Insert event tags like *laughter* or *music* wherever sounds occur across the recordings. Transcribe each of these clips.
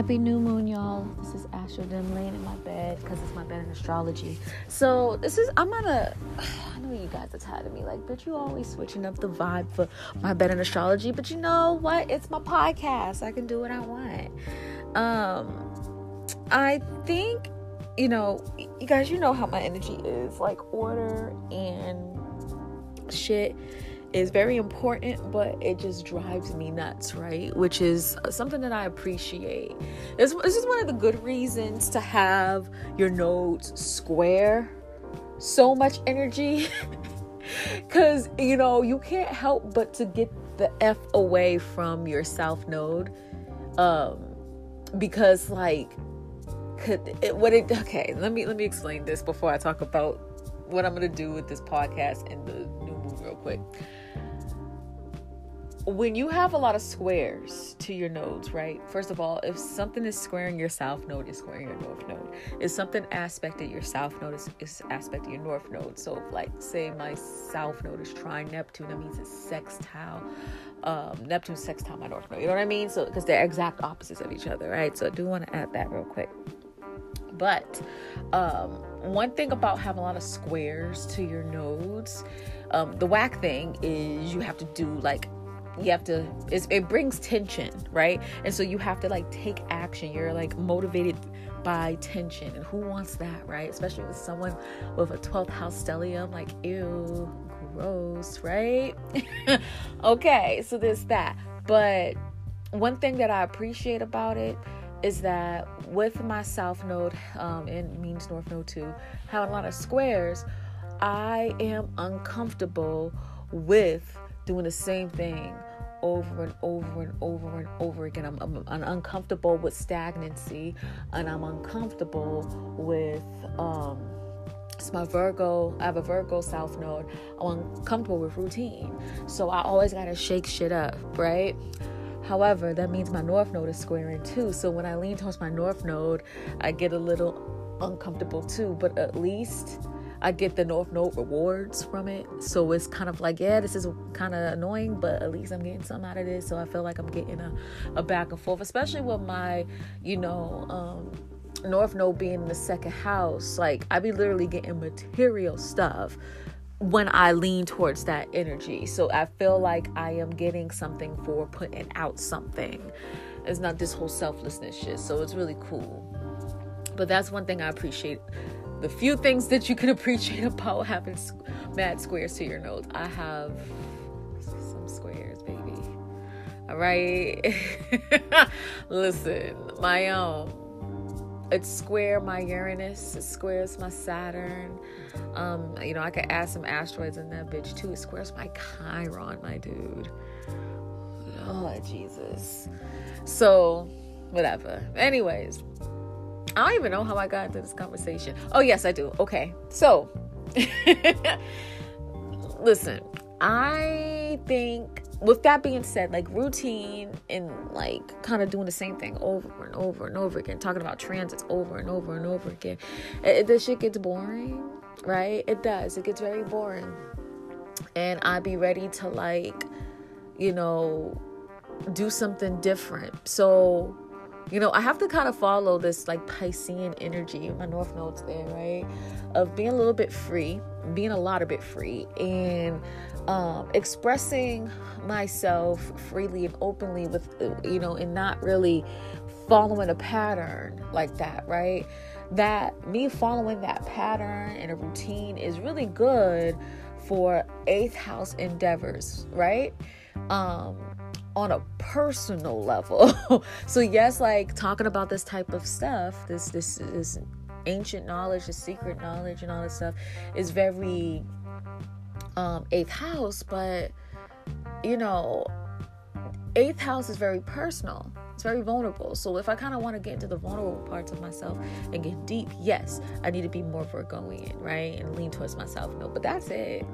Happy new moon, y'all. This is Astro Dim laying in my bed because it's my bed in astrology. So this is I'm gonna *sighs* I know you guys are tired of me, like, but you always switching up the vibe for my bed in astrology. But you know what? It's my podcast. I can do what I want. Um I think, you know, you guys, you know how my energy is, like order and shit is very important, but it just drives me nuts, right? Which is something that I appreciate. This, this is one of the good reasons to have your nodes square so much energy. *laughs* Because, you know, you can't help but to get the F away from your south node. Um, because, like, could it, what it okay let me let me explain this before i talk about what i'm to do with this podcast and the new moon real quick when you have a lot of squares to your nodes, right? First of all, if something is squaring your south node, is squaring your north node. If something aspected your south node, is, is aspected your north node. So, if, like, say my south node is trine Neptune, that means it's sextile. Um, Neptune sextile my north node. You know what I mean? So, because they're exact opposites of each other, right? So, I do want to add that real quick. But um, one thing about having a lot of squares to your nodes, um, the whack thing is you have to do like you have to it brings tension right? And so you have to like take action. You're like motivated by tension. And who wants that right? Especially with someone with a 12th house stellium like ew gross right? *laughs* Okay so there's that. But one thing that i appreciate about it is that with my south node um and means north node too having a lot of squares i am uncomfortable with doing the same thing over and over and over and over again. I'm, I'm, I'm uncomfortable with stagnancy and I'm uncomfortable with um it's my Virgo. I have a Virgo South Node. I'm uncomfortable with routine. So I always gotta shake shit up, right? However, that means my North Node is squaring too. So when I lean towards my North Node, I get a little uncomfortable too. But at least I get the North Node rewards from it. So it's kind of like, yeah, this is kind of annoying, but at least I'm getting something out of this. So I feel like I'm getting a, a back and forth, especially with my, you know, um, North Node being in the second house. Like I be literally getting material stuff when I lean towards that energy. So I feel like I am getting something for putting out something. It's not this whole selflessness shit. So it's really cool. But that's one thing I appreciate the few things that you can *laughs* appreciate about having mad squares to your nodes. I have some squares, baby. All right. *laughs* Listen, my um it's square my Uranus, it squares my Saturn. Um, you know, I could add some asteroids in that bitch too. It squares my Chiron, my dude. Oh Jesus. So, whatever. Anyways, I don't even know how I got into this conversation. Oh, yes, I do. Okay. So, *laughs* listen, I think with that being said, like routine and like kind of doing the same thing over and over and over again, talking about transits over and over and over again, it, this shit gets boring, right? It does. It gets very boring. And I'd be ready to like, you know, do something different. So, you know, I have to kind of follow this like Piscean energy, my North Node's there, right? Of being a little bit free, being a lot of bit free, and um, expressing myself freely and openly with, you know, and not really following a pattern like that, right? That me following that pattern and a routine is really good for eighth house endeavors, right? Um, on a personal level. *laughs* so yes, like talking about this type of stuff, this this is ancient knowledge, this secret knowledge and all this stuff is very um eighth house, but you know, eighth house is very personal. It's very vulnerable. So if I kind of want to get into the vulnerable parts of myself and get deep, yes, I need to be more Virgoian, right? And lean towards myself. No, but that's it.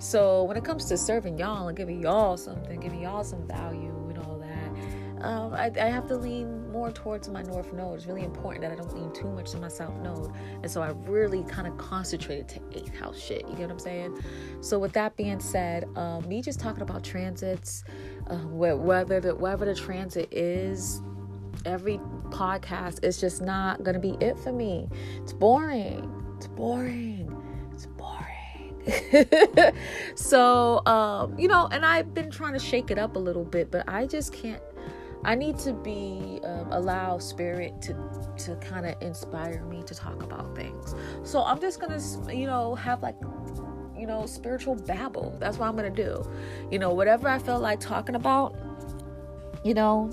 So when it comes to serving y'all and giving y'all something, giving y'all some value and all that, um, I, I, have to lean more towards my north node. It's really important that I don't lean too much to my south node, and so I really kind of concentrated to eighth house shit. You get what I'm saying? So with that being said, um, me just talking about transits, uh, whether the, whether the transit is every podcast is just not to be it for me. It's boring. It's boring. *laughs* So, um, you know, and I've been trying to shake it up a little bit, but I just can't. I need to be um, allow spirit to to kind of inspire me to talk about things. So I'm just gonna, you know, have like you know, spiritual babble. That's what I'm to do. You know, whatever I feel like talking about, you know,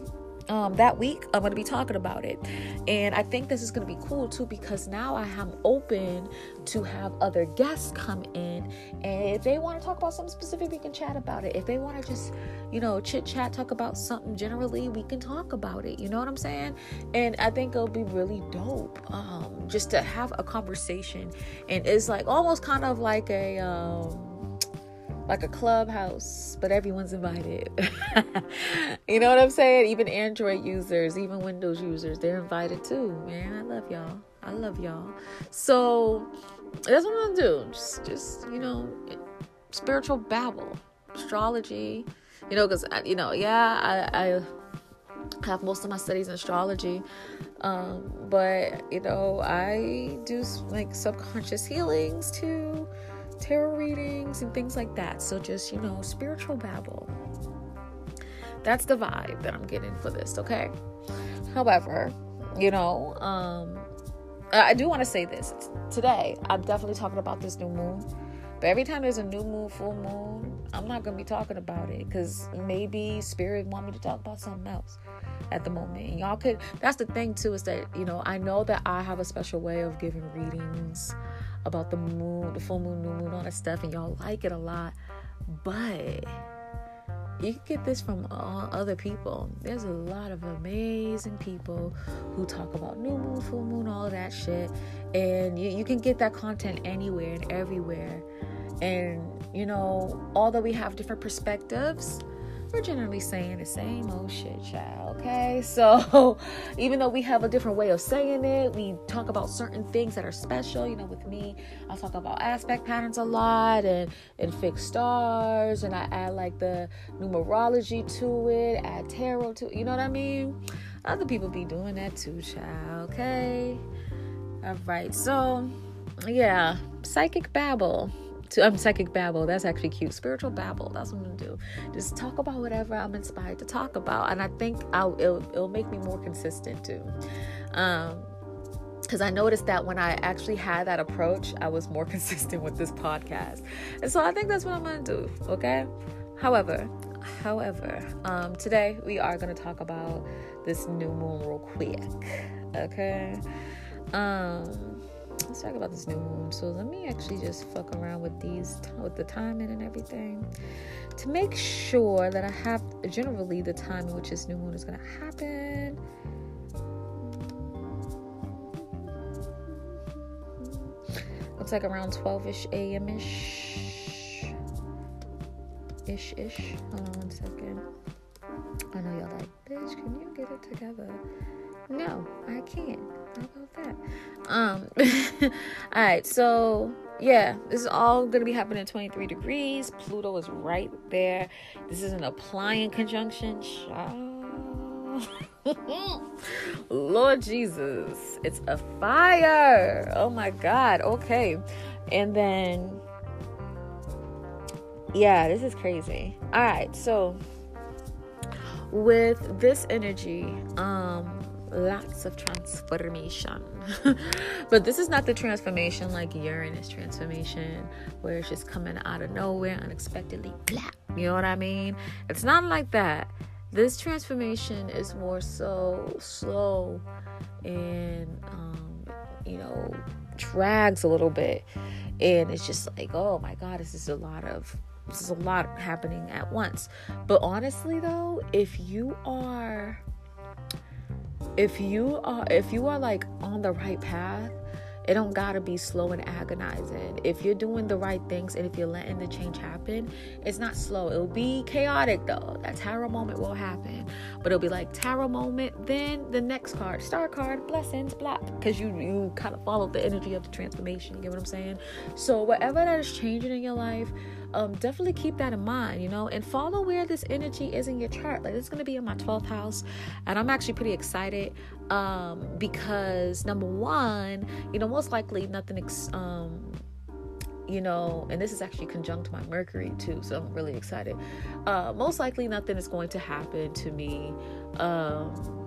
um, that week i'm going to be talking about it. And i think this is going to be cool too because now i am open to have other guests come in. And if they want to talk about something specific we can chat about it. If they want to just you know chit chat talk about something generally we can talk about it. You know what i'm saying? And i think it'll be really dope um, just to have a conversation. And it's like almost kind of like a um, like a clubhouse, but everyone's invited. *laughs* you know what I'm saying? Even Android users, even Windows users, they're invited too. Man, I love y'all. I love y'all. So that's what I'm gonna do. Just, just you know, spiritual babble, astrology. You know, because you know, yeah, I, I have most of my studies in astrology um, but you know i do like subconscious healings too tarot readings and things like that. So just, you know, spiritual babble. That's the vibe that I'm getting for this, okay? However, you know, um I do want to say this. Today, I'm definitely talking about this new moon. But every time there's a new moon, full moon, I'm not gonna be talking about it because maybe spirit want me to talk about something else at the moment. And y'all could that's the thing too, is that you know, I know that I have a special way of giving readings about the moon, the full moon, new moon, all that stuff, and y'all like it a lot. But you can get this from all other people. There's a lot of amazing people who talk about new moon, full moon, all that shit. And you, you can get that content anywhere and everywhere. And, you know, although we have different perspectives, we're generally saying the same old shit, child. Okay, *laughs* so even though we have a different way of saying it, we talk about certain things that are special. You know, with me, I talk about aspect patterns a lot and and fixed stars, and I add like the numerology to it, add tarot to. it. You know what I mean? Other people be doing that too, child. Okay, all right. So yeah, psychic babble to I'm psychic babble. That's actually cute. Spiritual babble. That's what I'm gonna do. Just talk about whatever I'm inspired to talk about, and I think I'll it'll, it'll make me more consistent too. Um, because I noticed that when I actually had that approach, I was more *laughs* consistent with this podcast, and so I think that's what I'm gonna do. Okay. However, however, um, today we are gonna talk about this new moon real quick. Okay. Um let's talk about this new moon. So let me actually just fuck around with these with the timing and everything to make sure that I have generally the time in which this new moon is gonna happen. Looks like around 12ish a.m. ish. Ish ish. Hold on one second. I know y'all like, bitch, can you get it together? No, I can't. About that? Um, *laughs* all right, so yeah, this is all going to be happening at 23 degrees. Pluto is right there. This is an applying conjunction. *laughs* Lord Jesus, it's a fire. Oh my God. Okay. And then, yeah, this is crazy. All right, so with this energy, um, lots of transformation. *laughs* but this is not the transformation like Uranus transformation, where it's just coming out of nowhere unexpectedly. Blah, you know what I mean? It's not like that. This transformation is more so slow and, um, you know, drags a little bit. And it's just like, oh my God, this is a lot of this is a lot happening at once. But honestly though, if you are if you are if you are like on the right path it don't gotta be slow and agonizing. If you're doing the right things and if you're letting the change happen it's not slow. It'll be chaotic though. That tower moment will happen. But it'll be like tower moment then the next card star card blessings blah because you you kind of follow the energy of the transformation you get what i'm saying? So whatever that is changing in your life um, definitely keep that in mind, you know, and follow where this energy is in your chart. Like, it's going to be in my 12th house, and I'm actually pretty excited um, because number one, you know, most likely nothing, ex- um, you know, and this is actually conjunct my Mercury too, so I'm really excited. Uh, most likely nothing is going to happen to me. Um,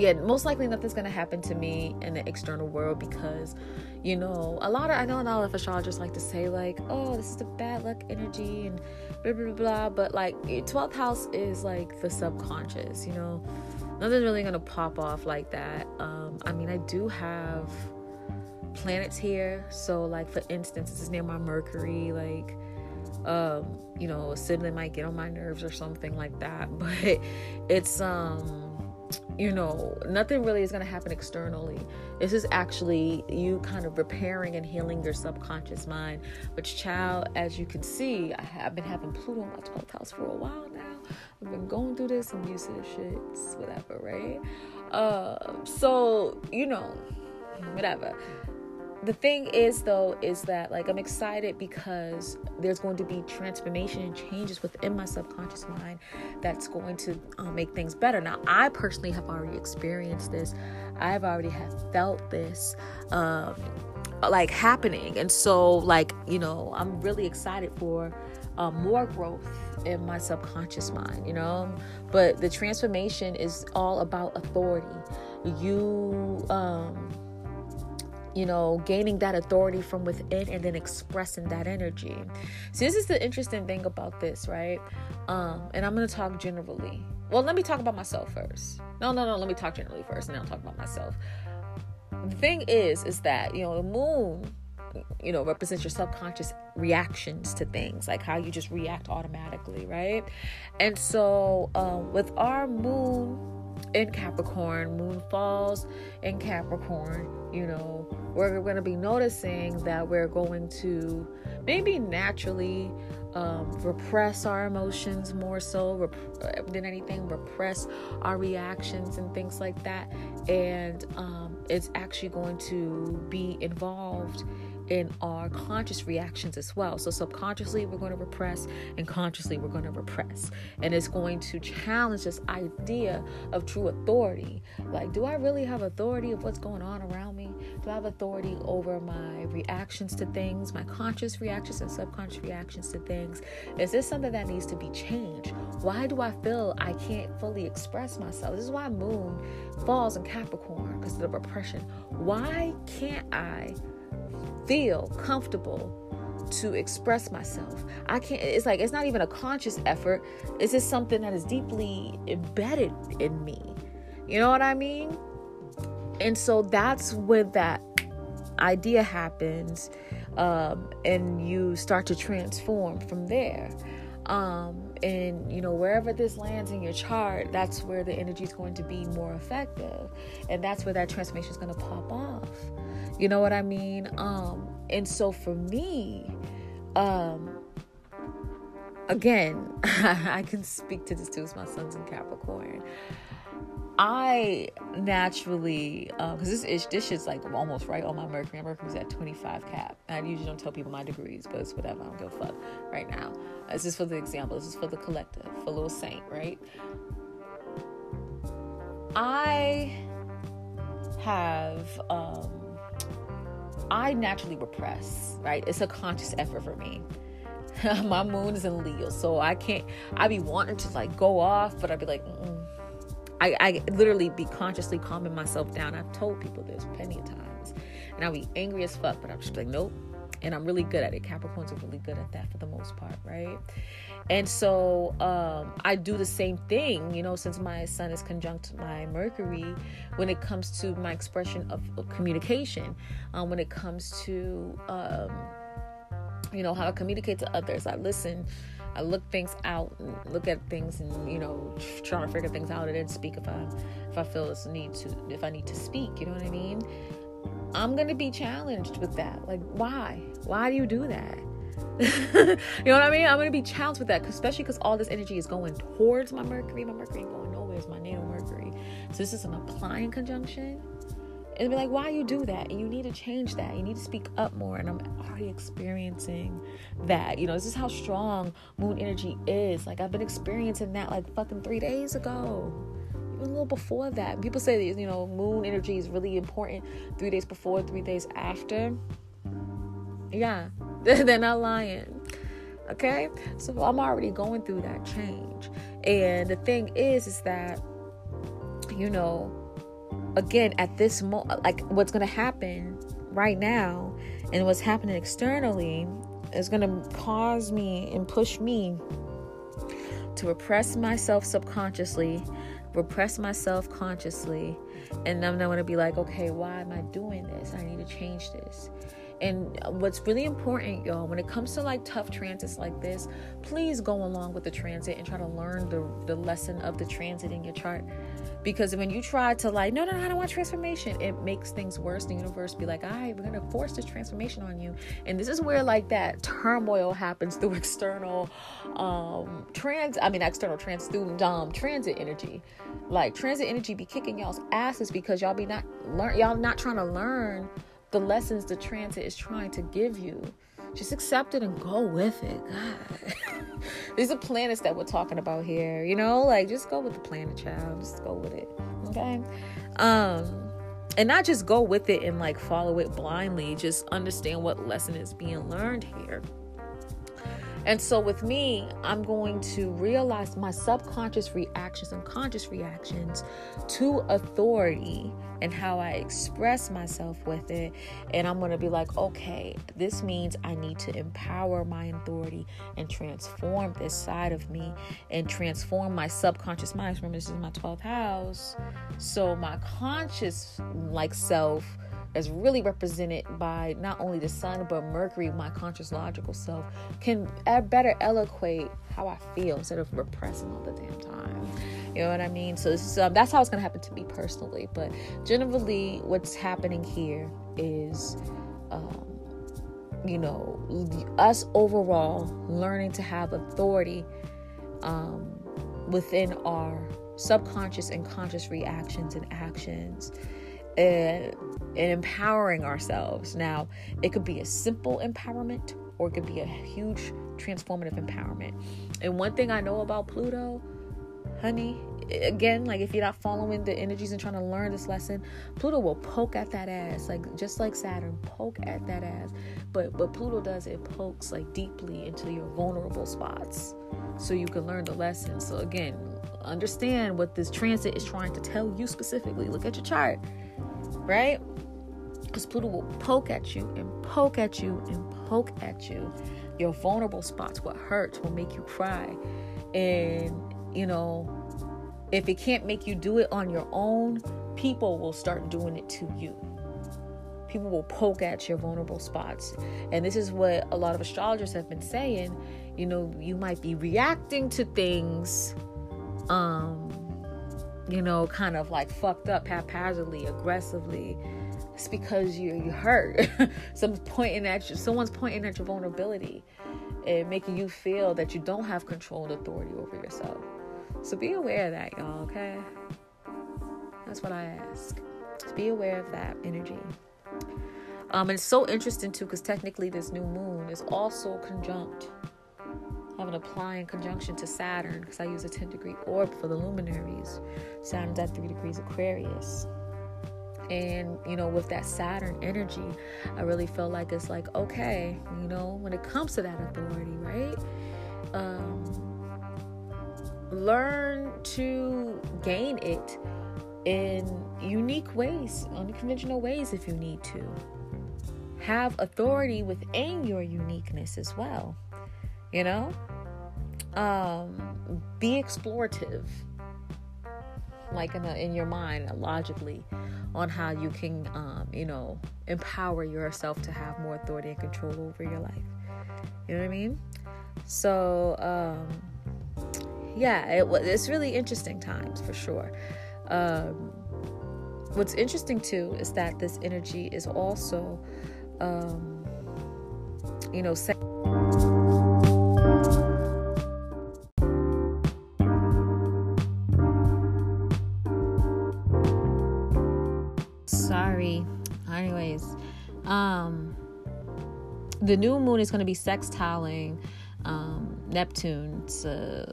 yeah, most likely nothing's gonna happen to me in the external world because, you know, a lot of I know a lot of astrologers like to say like, oh, this is the bad luck energy and blah blah blah. But like, 12th house is like the subconscious. You know, nothing's really gonna pop off like that. Um, I mean, I do have planets here, so like for instance, this is near my Mercury, like um you know a sibling might get on my nerves or something like that *laughs* but it's um you know, nothing really is going to happen externally. This is actually you kind of repairing and healing your subconscious mind. Which, child, as you can see, I have been having Pluto in my 12th house for a while now. I've been going through this. I'm used to the shits, whatever, right? Uh, so, you know, whatever the thing is though is that like i'm excited because there's going to be transformation and changes within my subconscious mind that's going to uh, make things better. Now i personally have already experienced this. I've already have felt this um, like happening. And so like you know i'm really excited for uh, more growth in my subconscious mind you know? But the transformation is all about authority. You um you know, gaining that authority from within and then expressing that energy. See, this is the interesting thing about this, right? Um, and I'm going to talk generally. Well, let me talk about myself first. No, no, no, let me talk generally first and then I'll talk about myself. The thing is, is that, you know, the moon, you know, represents your subconscious reactions to things, like how you just react automatically, right? And so, um, with our moon in Capricorn, moon falls in Capricorn, you know, we're going to be noticing that we're going to maybe naturally um, repress our emotions more so rep- than anything, repress our reactions and things like that. And um, it's actually going to be involved in our conscious reactions as well. So, subconsciously, we're going to repress, and consciously, we're going to repress. And it's going to challenge this idea of true authority. Like, do I really have authority of what's going on around me? Do I have authority over my reactions to things, my conscious reactions and subconscious reactions to things? Is this something that needs to be changed? Why do I feel I can't fully express myself? This is why Moon falls in Capricorn because of the repression. Why can't I? feel comfortable to express myself. I can't, it's like, it's not even a conscious effort. It's just something that is deeply embedded in me. You know what I mean? And so that's when that idea happens um, and you start to transform from there. Um, and you know wherever this lands in your chart that's where the energy is going to be more effective and that's where that transformation is going to pop off you know what I mean? Um, and so for me, um, again, *laughs* I can speak to this too. It's my sun's in Capricorn. I naturally, because um, this is this shit's like almost right on my Mercury. My Mercury's at 25 cap. I usually don't tell people my degrees, but it's whatever. I don't give a fuck right now. This is for the example. This is for the collective, for little saint, right? I have um, I naturally repress, right? It's a conscious effort for me. *laughs* my moon is in Leo, so I can't. I be wanting to like go off, but I'd be like, Mm-mm. I, I literally be consciously calming myself down. I've told people this plenty of times, and I'll be angry as fuck, but I'm just like, nope. And I'm really good at it. Capricorns are really good at that for the most part, right? And so um, I do the same thing, you know, since my sun is conjunct my Mercury when it comes to my expression of, of communication, um, when it comes to, um, you know, how I communicate to others. I listen, I look things out, and look at things, and you know, trying to figure things out, and then speak if I if I feel it's need to if I need to speak. You know what I mean? I'm gonna be challenged with that. Like, why? Why do you do that? *laughs* you know what I mean? I'm gonna be challenged with that, especially because all this energy is going towards my Mercury. My Mercury ain't going nowhere. It's my natal Mercury. So this is an applying conjunction, and be like, why you do that? And you need to change that. You need to speak up more. And I'm already experiencing that. You know, this is how strong moon energy is. Like I've been experiencing that like fucking three days ago. Even a little before that. People say that, you know, moon energy is really important three days before, three days after. Yeah, *laughs* they're not lying. Okay? So I'm already going through that change. And the thing is, is that, you know, again at this moment like what's going to happen right now and what's happening externally is going to cause me and push me to repress myself subconsciously repress myself consciously and i'm not going to be like okay why am i doing this? I need to change this and what's really important, y'all, when it comes to like tough transits like this, please go along with the transit and try to learn the, the lesson of the transit in your chart. Because when you try to like, no, no, no, I don't want transformation, it makes things worse. The universe be like, all right, we're gonna force this transformation on you. And this is where like that turmoil happens through *laughs* external um trans I mean external trans student um transit energy. Like transit energy be kicking y'all's asses because y'all be not learn y'all not trying to learn the lessons the transit is trying to give you. Just accept it and go with it. God. *laughs* These are planets that we're talking about here, you know? Like just go with the planet, child. Just go with it. Okay? Um and not just go with it and like follow it blindly, just understand what lesson is being learned here. And so with me, I'm going to realize my subconscious reactions and conscious reactions to authority and how I express myself with it. And I'm going to be like, okay, this means I need to empower my authority and transform this side of me and transform my subconscious mind. Remember, this is my 12th house. So my conscious, like self, is really represented by not only the sun but Mercury, my conscious logical self, can better eloquate how I feel instead of repressing all the damn time. You know what I mean? So, um, that's how it's gonna happen to me personally. But generally, what's happening here is, um, you know, us overall learning to have authority um, within our subconscious and conscious reactions and actions and, and empowering ourselves. Now, it could be a simple empowerment or it could be a huge transformative empowerment. And one thing I know about Pluto, honey, again, like if you're not following the energies and trying to learn this lesson, Pluto will poke at that ass, like just like Saturn, poke at that ass. But what Pluto does, it pokes like deeply into your vulnerable spots so you can learn the lesson. So again, understand what this transit is trying to tell you specifically. Look at your chart right? Because Pluto will poke at you and poke at you and poke at you. Your vulnerable spots, what hurts, will make you cry. And, you know, if it can't make you do it on your own, people will start doing it to you. People will poke at your vulnerable spots. And this is what a lot of astrologers have been saying. You know, you might be reacting to things um you know, kind of like fucked up haphazardly, aggressively, it's because you you hurt. *laughs* someone's pointing at you. Someone's pointing at your vulnerability and making you feel that you don't have control and authority over yourself. So be aware of that, y'all. Okay, that's what I ask. Just be aware of that energy. Um, and it's so interesting too, because technically this new moon is also conjunct have an applying conjunction to Saturn because I use a 10 degree orb for the luminaries. Saturn's at 3 degrees Aquarius. And, you know, with that Saturn energy, I really feel like it's like, okay, you know, when it comes to that authority, right? Um, learn to gain it in unique ways, unconventional ways if you need to. Have authority within your uniqueness as well. You know? um, be explorative like in, a, in your mind logically on how you can um, you know empower yourself to have more authority and control over your life. You know what i mean? So um, yeah it, it's really interesting times for sure. Um, what's interesting too is that this energy is also um, you know the new moon is going to be sextiling um, Neptune's, uh,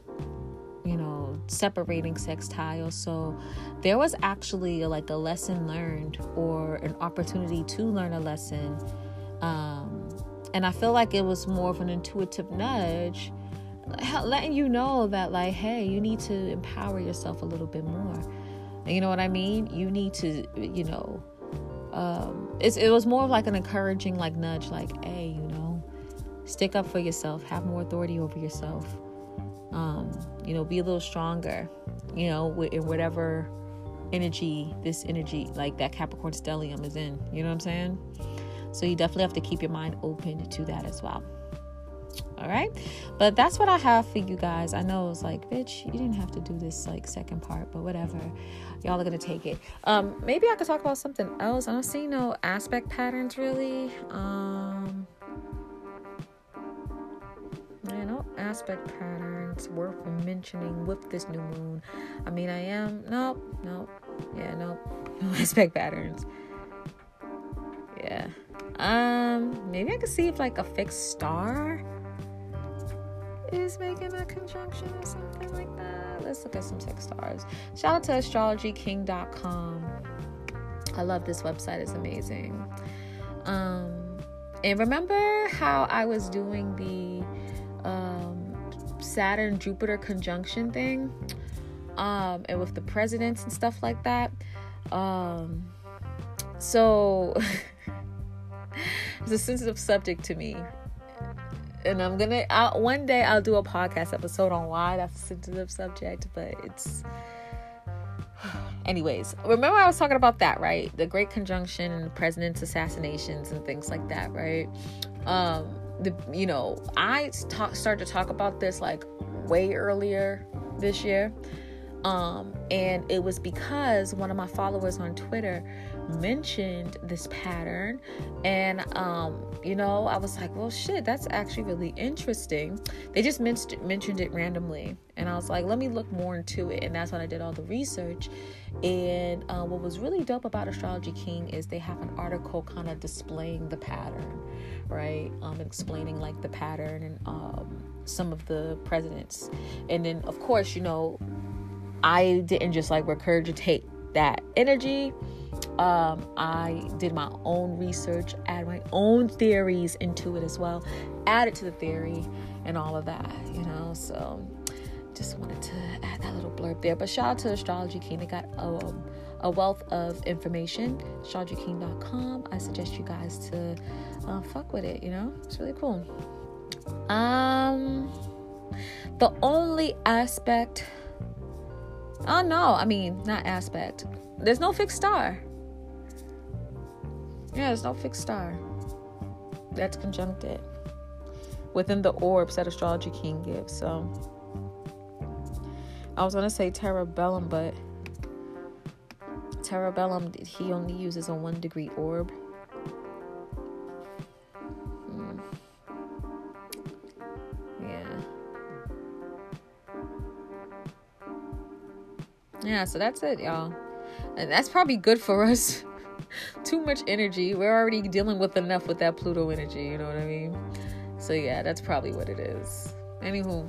you know, separating sextile. So there was actually like a lesson learned or an opportunity to learn a lesson. Um, and I feel like it was more of an intuitive nudge, letting you know that, like, hey, you need to empower yourself a little bit more. You know what I mean? You need to, you know, um, it was more of like an encouraging, like, nudge, like, hey, you know, stick up for yourself, have more authority over yourself. Um, you know, be a little stronger, you know, in whatever energy this energy, like that Capricorn stellium, is in. You know what I'm saying? So you definitely have to keep your mind open to that as well. All right. But that's what I have for you guys. I know it's like, bitch, you didn't have to do this like second part, but whatever. Y'all are gonna take it. Um, maybe I could talk about something else. I don't see no aspect patterns really. Um yeah, no aspect patterns worth mentioning with this new moon. I mean I am nope, nope, yeah, nope, *laughs* no aspect patterns. Yeah. Um, maybe I could see if like a fixed star is making a conjunction or something like that. Let's look at some fixed stars. Shout out to astrologyking.com. I love this website, it's amazing. Um, and remember how I was doing the um, Saturn Jupiter conjunction thing? Um, and with the presidents and stuff like that. Um, so *laughs* it's a sensitive subject to me and i'm gonna I'll, one day i'll do a podcast episode on why that's a sensitive subject but it's *sighs* anyways remember i was talking about that right? The great conjunction and the president's assassinations and things like that right? Um the you know i talk, started to talk about this like way earlier this year um and it was because one of my followers on twitter mentioned this pattern. And um you know i was like well shit that's actually really interesting. They just men- mentioned it randomly. And i was like let me look more into it. And that's when i did all the research. And uh, what was really dope about astrology king is they have an article kind of displaying the pattern right? Um explaining like the pattern and um some of the presidents. And then of course you know i didn't just like regurgitate that energy um, I did my own research, add my own theories into it as well, added to the theory and all of that, you know. So just wanted to add that little blurb there. But shout out to Astrology King. They got a, um, a wealth of information. AstrologyKing.com. I suggest you guys to uh, fuck with it, you know. It's really cool. Um, the only aspect. Oh no, I mean not aspect. There's no fixed star. Yeah, there's no fixed star that's conjuncted within the orbs that Astrology King gives. So I was gonna say Terebellum, but Terebellum, he only uses a one degree orb. Yeah, so that's it, y'all. And that's probably good for us *laughs* too much energy. We're already dealing with enough with that Pluto energy, you know what I mean? So yeah, that's probably what it is. Anywho,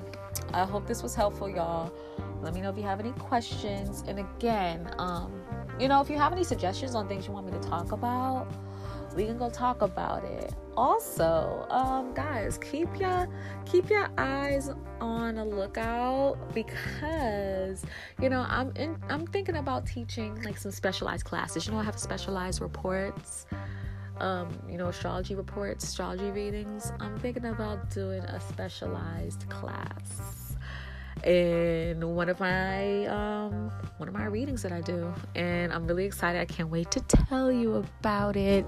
I hope this was helpful, y'all. Let me know if you have any questions. And again, um, you know, if you have any suggestions on things you want me to talk about, we can go talk about it. Also um guys keep your keep your eyes on a lookout because you know i'm in i'm thinking about teaching like some specialized classes. You know i have specialized reports um you know astrology reports astrology readings. I'm thinking about doing a specialized class in one of my um one of my readings that I do and I'm really excited. I can't wait to tell you about it.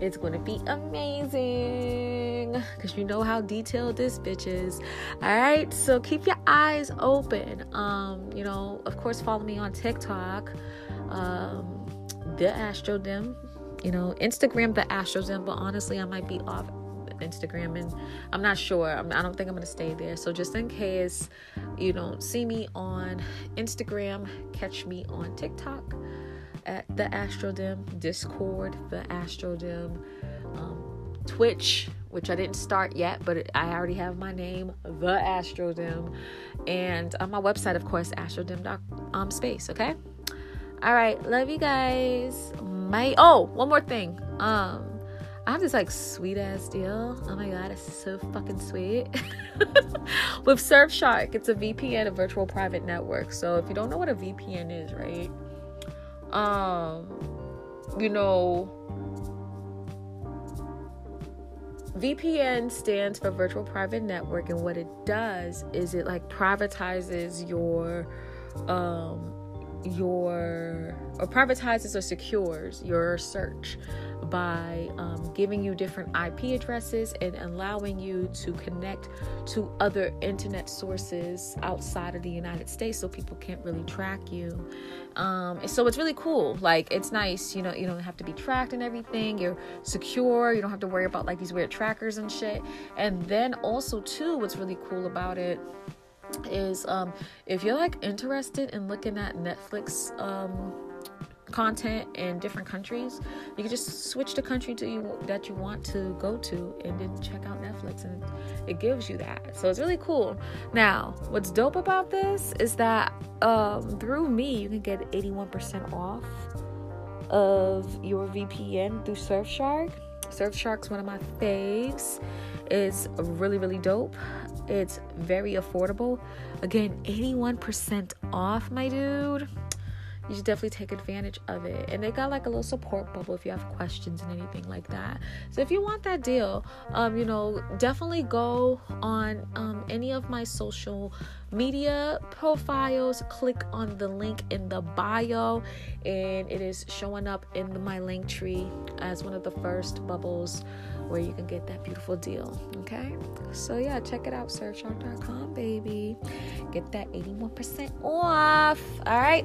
It's going to be amazing cuz you know how detailed this bitch is. All right? So keep your eyes open. Um, you know, of course follow me on TikTok. Um, the Astrodim, you know, Instagram the Astrodim, but honestly I might be off Instagram, and I'm not sure. I'm, I do not think I'm gonna stay there. So just in case you don't see me on Instagram, catch me on TikTok at the Astrodim, Discord, the Astrodim. Um, Twitch, which I didn't start yet, but I already have my name, The Astrodim, and on my website, of course, astrodim.com um, space. Okay. All right, love you guys. My oh, one more thing. Um, I have this like sweet ass deal. Oh my god, it's so fucking sweet. *laughs* With Surfshark, it's a VPN, a virtual private network. So if you don't know what a VPN is, right? Um, you know, VPN stands for virtual private network, and what it does is it like privatizes your um your or privatizes or secures your search by um, giving you different IP addresses and allowing you to connect to other internet sources outside of the United States so people can't really track you. Um, so it's really cool. Like it's nice, you know, you don't have to be tracked and everything. You're secure. You don't have to worry about like these weird trackers and shit. And then also too, what's really cool about it is um, if you're like interested in looking at Netflix um, content in different countries, you can just switch the country to you that you want to go to and then check out Netflix and it gives you that. So it's really cool. Now, what's dope about this is that um, through me you can get 81% off of your VPN through Surfshark. Surfshark's one of my faves. It's really really dope. It's very affordable. Again, 81% off, my dude. You should definitely take advantage of it. And they got like a little support bubble if you have questions and anything like that. So if you want that deal, um, you know, definitely go on um, any of my social media profiles, click on the link in the bio, and it is showing up in my Linktree as one of the first bubbles where you can get that beautiful deal. Okay, so yeah, check it out, surfshark.com, baby. Get that 81% off. All right,